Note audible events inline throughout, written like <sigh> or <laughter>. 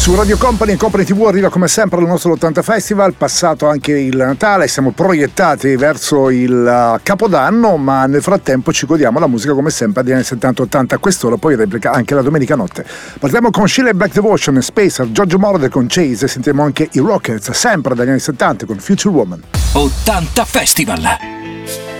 Su Radio Company e Company TV arriva come sempre il nostro 80 Festival, passato anche il Natale, siamo proiettati verso il uh, Capodanno, ma nel frattempo ci godiamo la musica come sempre degli anni 70-80 a quest'ora, poi replica anche la domenica notte. Partiamo con Sheila Black Devotion, Spacer, Giorgio Moroder con Chase e sentiamo anche i Rockets, sempre dagli anni 70 con Future Woman. 80 Festival.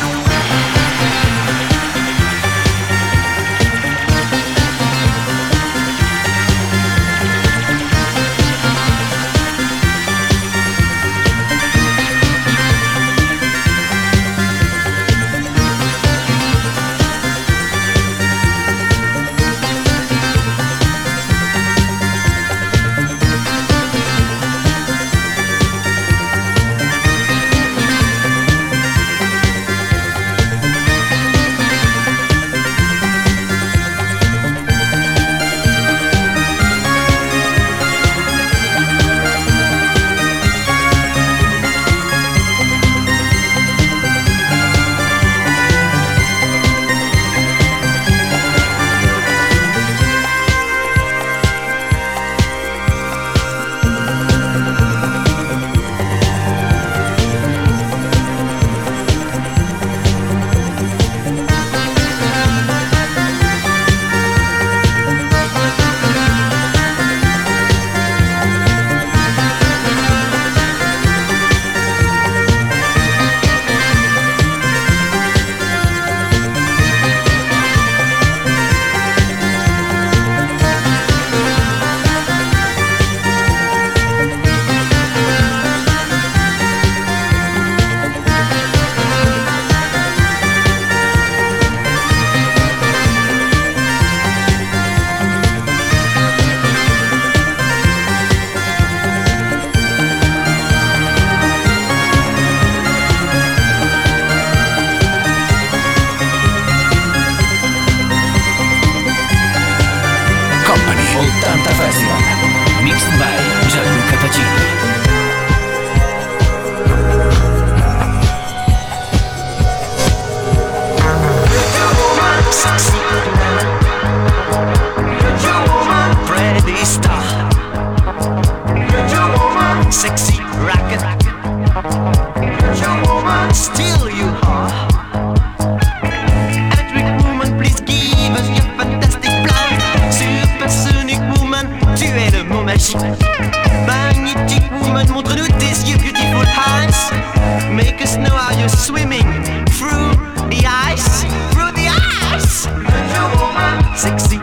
siamo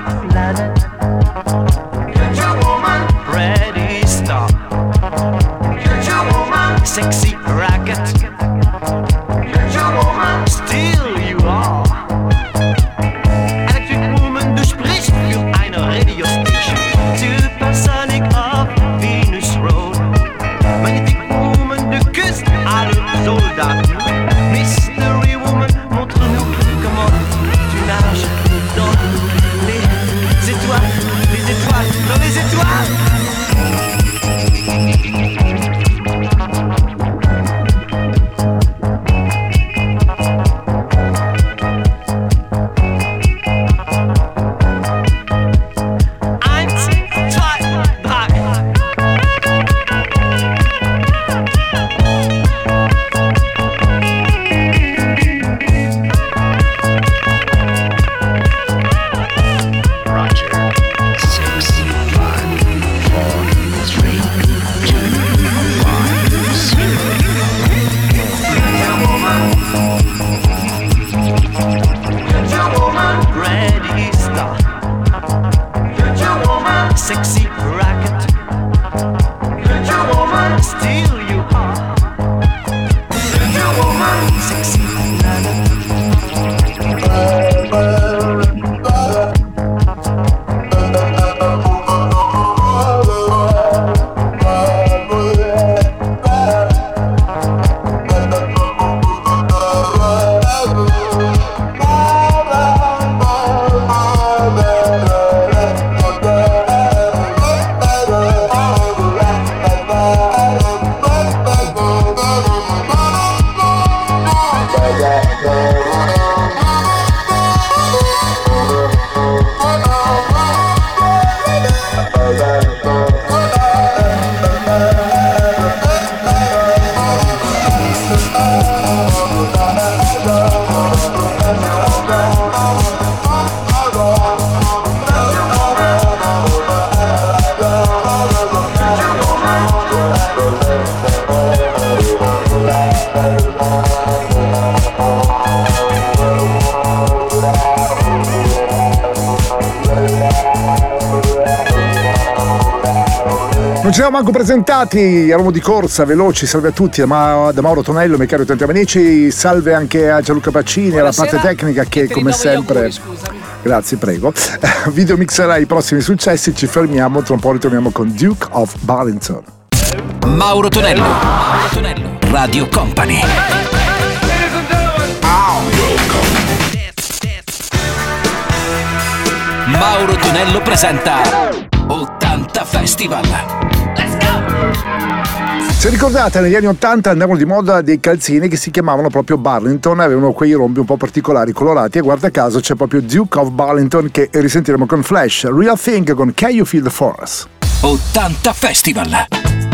presentati, eravamo di corsa, veloci, salve a tutti, da, Mauro Tonello, miei cari utenti amici, salve anche a Gianluca Paccini, alla parte tecnica che come sempre... Auguri, Grazie, prego. <laughs> Video mixerà i prossimi successi, ci fermiamo, tra un po' ritorniamo con Duke of Barrington. Mauro Tonello, Mauro Tonello, Radio Company. Mauro Tonello presenta 80 Festival. Se ricordate, negli anni 80 andavano di moda dei calzini che si chiamavano proprio Barlington, avevano quei rombi un po' particolari, colorati, e guarda caso c'è proprio Duke of Barlington che risentiremo con Flash, Real Thing con Can You Feel the Force? 80 Festival!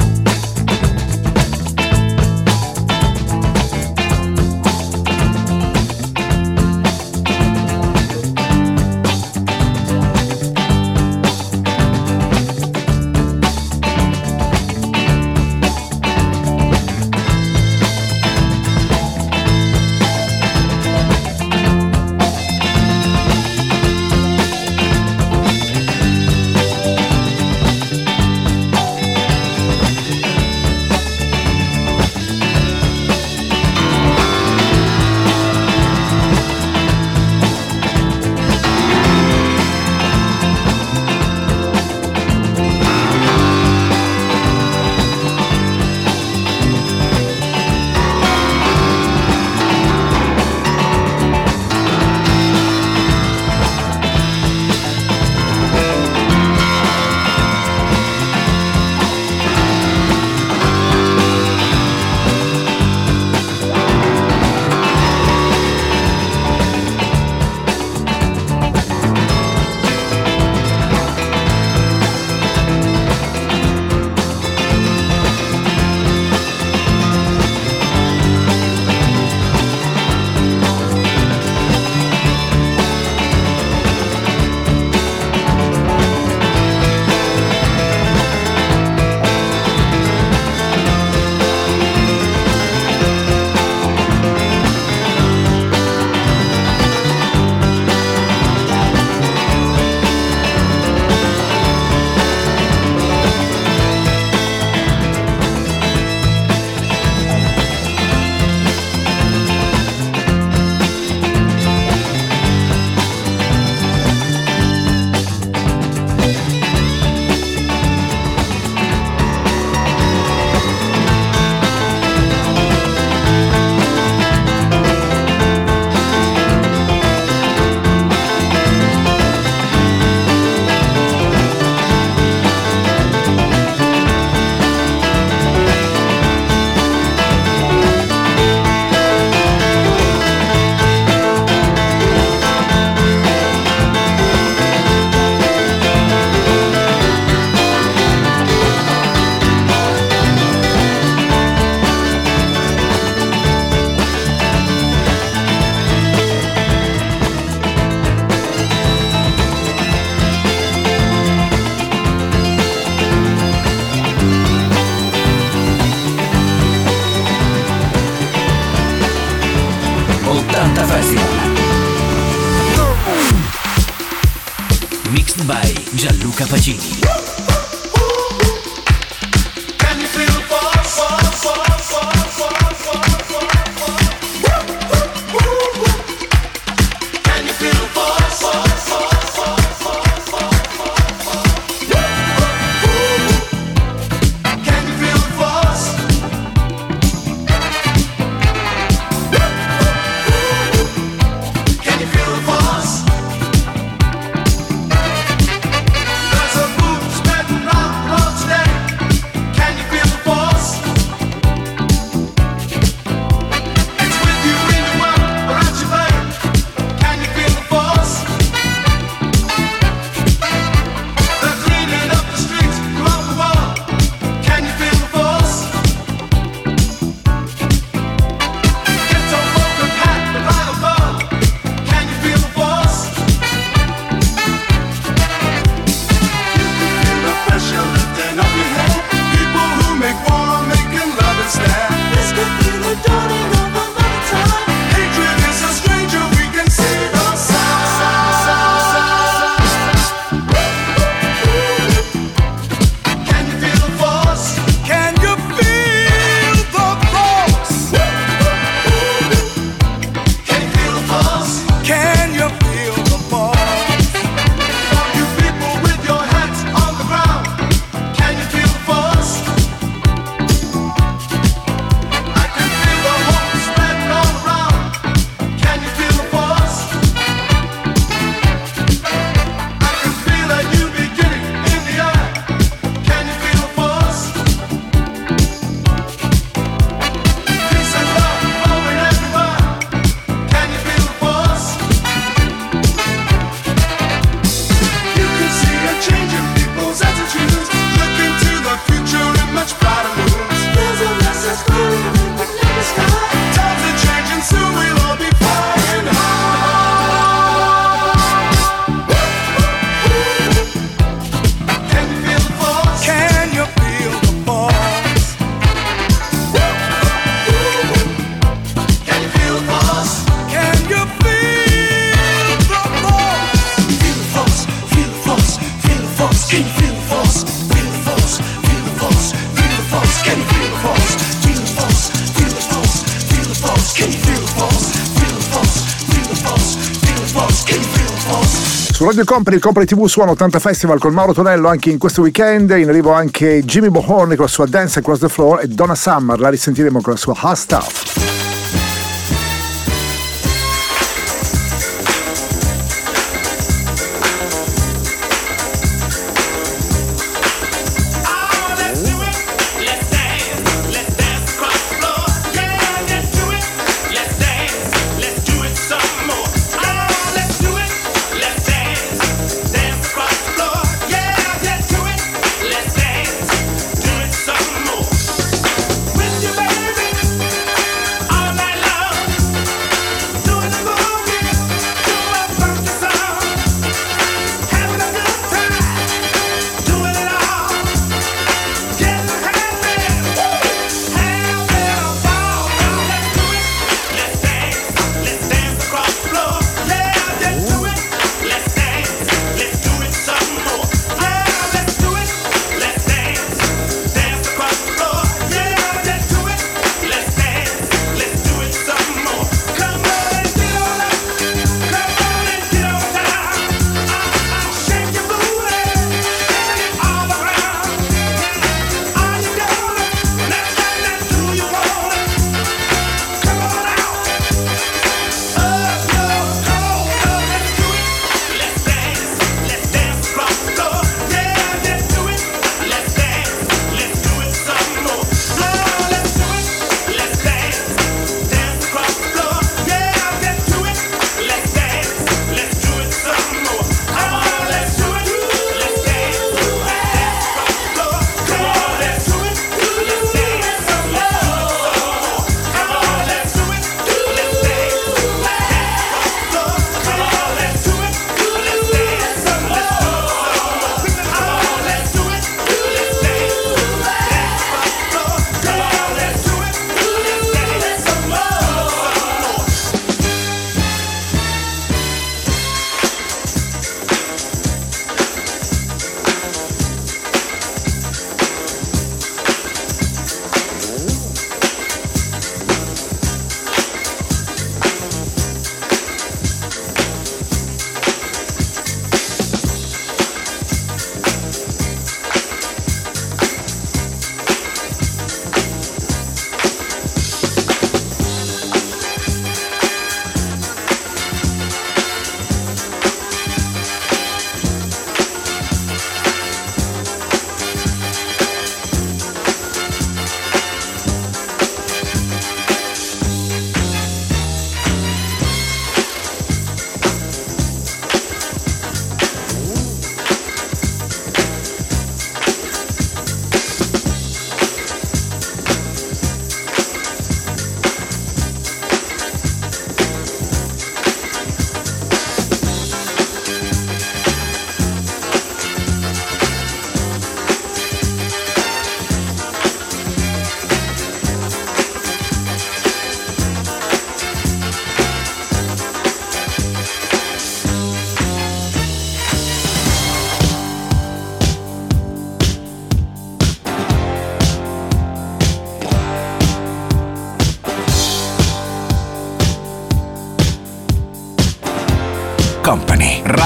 Radio Company, Company TV suona 80 Festival con Mauro Tonello anche in questo weekend. In arrivo anche Jimmy Bohorn con la sua Dance Across the Floor e Donna Summer, la risentiremo con la sua Hot Stuff.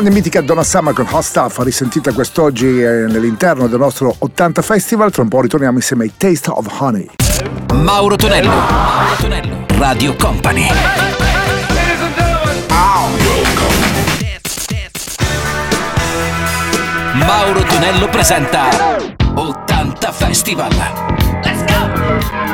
Grande mitica Donna Summer con Hot Stuff, risentita quest'oggi eh, nell'interno del nostro 80 Festival. Tra un po' ritorniamo insieme ai Taste of Honey. Mauro Tonello, Mauro Tonello, Radio Company. Mauro Tonello presenta 80 Festival.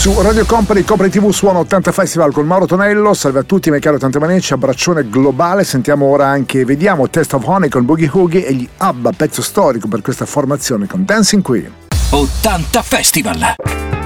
Su Radio Company, Company TV suona 80 Festival con Mauro Tonello. Salve a tutti, miei cari 80 manici, abbraccione globale. Sentiamo ora anche, vediamo Test of Honey con Boogie Hoogie e gli ABBA, pezzo storico per questa formazione con Dancing Queen. 80 Festival!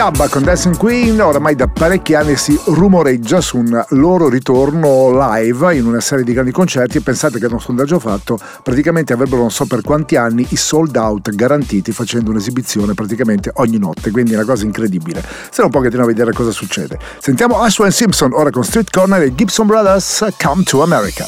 Abba con Dancing Queen oramai da parecchi anni si rumoreggia su un loro ritorno live in una serie di grandi concerti e pensate che da un sondaggio fatto praticamente avrebbero non so per quanti anni i sold out garantiti facendo un'esibizione praticamente ogni notte, quindi è una cosa incredibile. Stiamo un pochettino a vedere cosa succede. Sentiamo Ashwin Simpson ora con Street Corner e Gibson Brothers Come to America.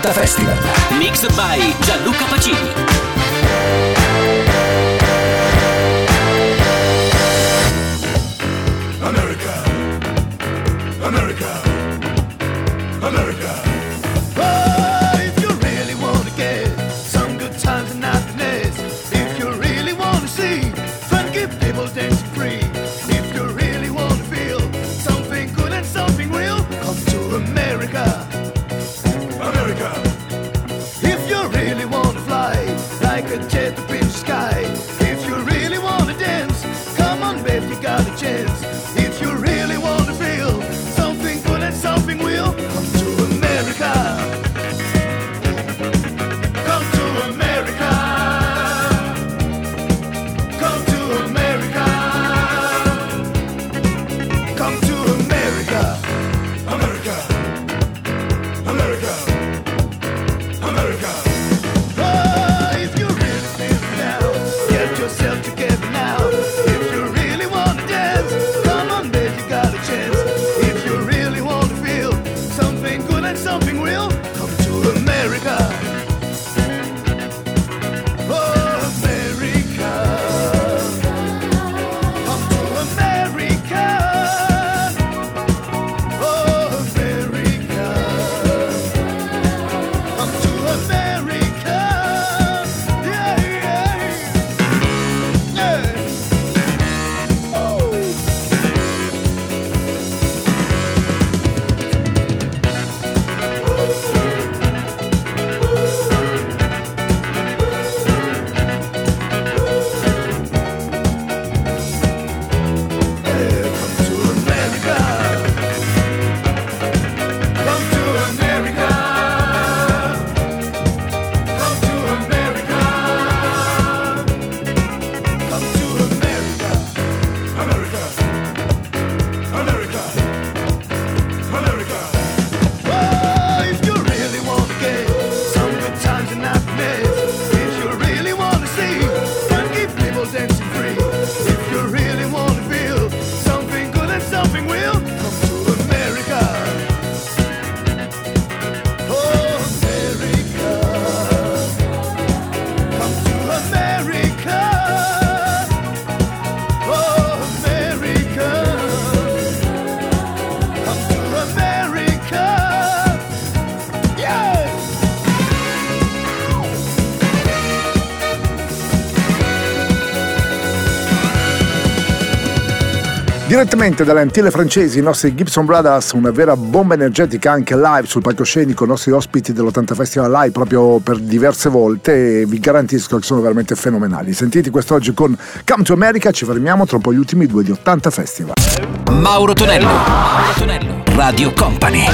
Festival Direttamente dalle Antille francesi, i nostri Gibson Brothers, una vera bomba energetica anche live sul palcoscenico, i nostri ospiti dell'80 Festival Live proprio per diverse volte e vi garantisco che sono veramente fenomenali. Sentiti quest'oggi con Come to America, ci fermiamo tra un po' gli ultimi due di 80 Festival. Mauro Tonello, Mauro Tonello, Radio Company.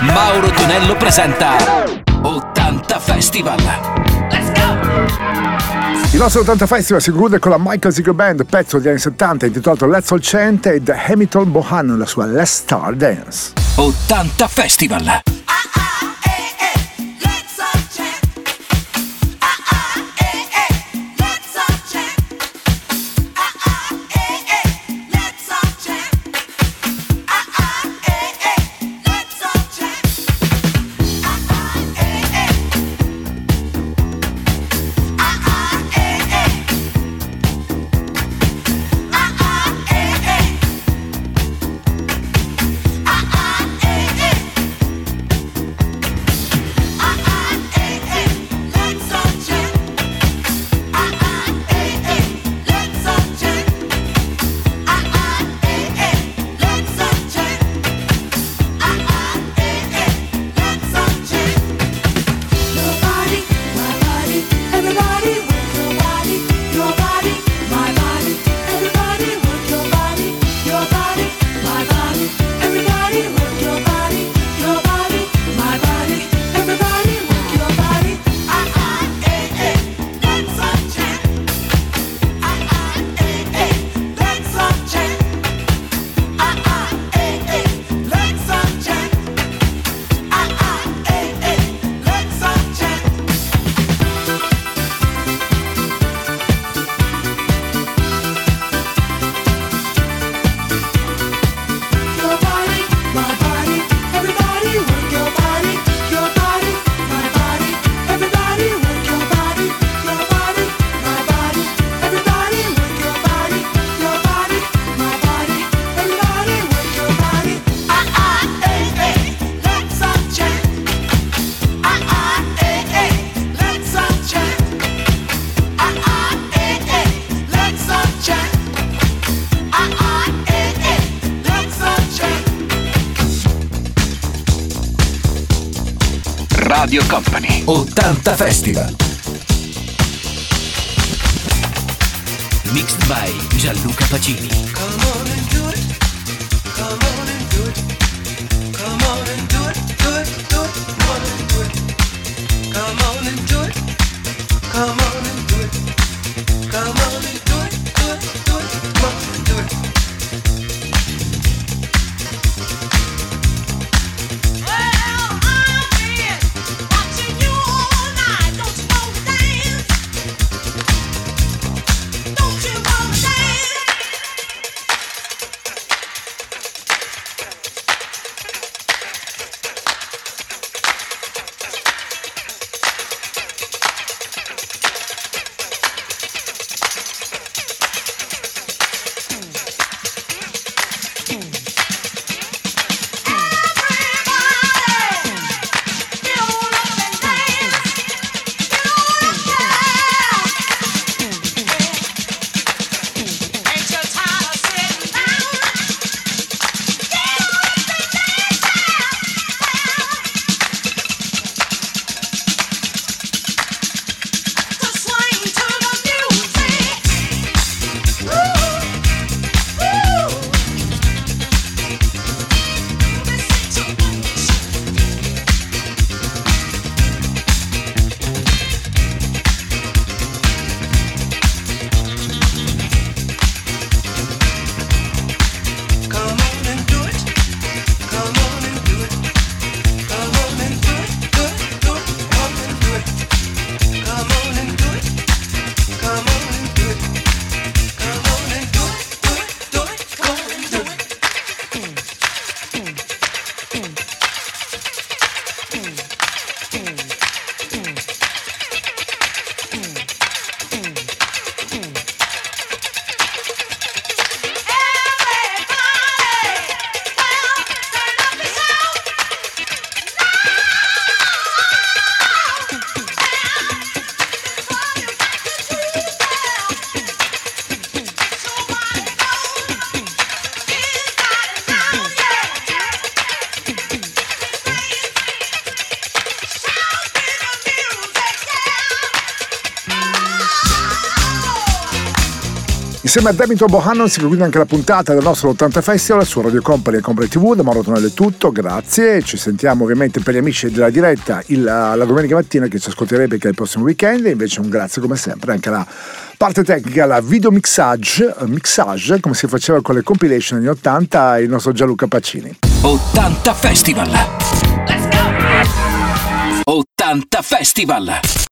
Mauro Tonello presenta 80 Festival. Il nostro 80 Festival si conclude con la Michael Ziegler Band, pezzo degli anni 70 intitolato Let's All Chant ed Hamilton Bohan, la sua Let's Star Dance. 80 Festival. Festival Insieme a Debito Bohannon si conclude anche la puntata del nostro 80 Festival su Radio Company e Company TV. Da Mauro Tonello è tutto, grazie. Ci sentiamo ovviamente per gli amici della diretta il, la domenica mattina che ci ascolterete perché è il prossimo weekend. E invece un grazie come sempre anche alla parte tecnica, la video mixage, mixage come si faceva con le compilation anni 80, il nostro Gianluca Pacini. 80 Festival! Let's go! 80 Festival!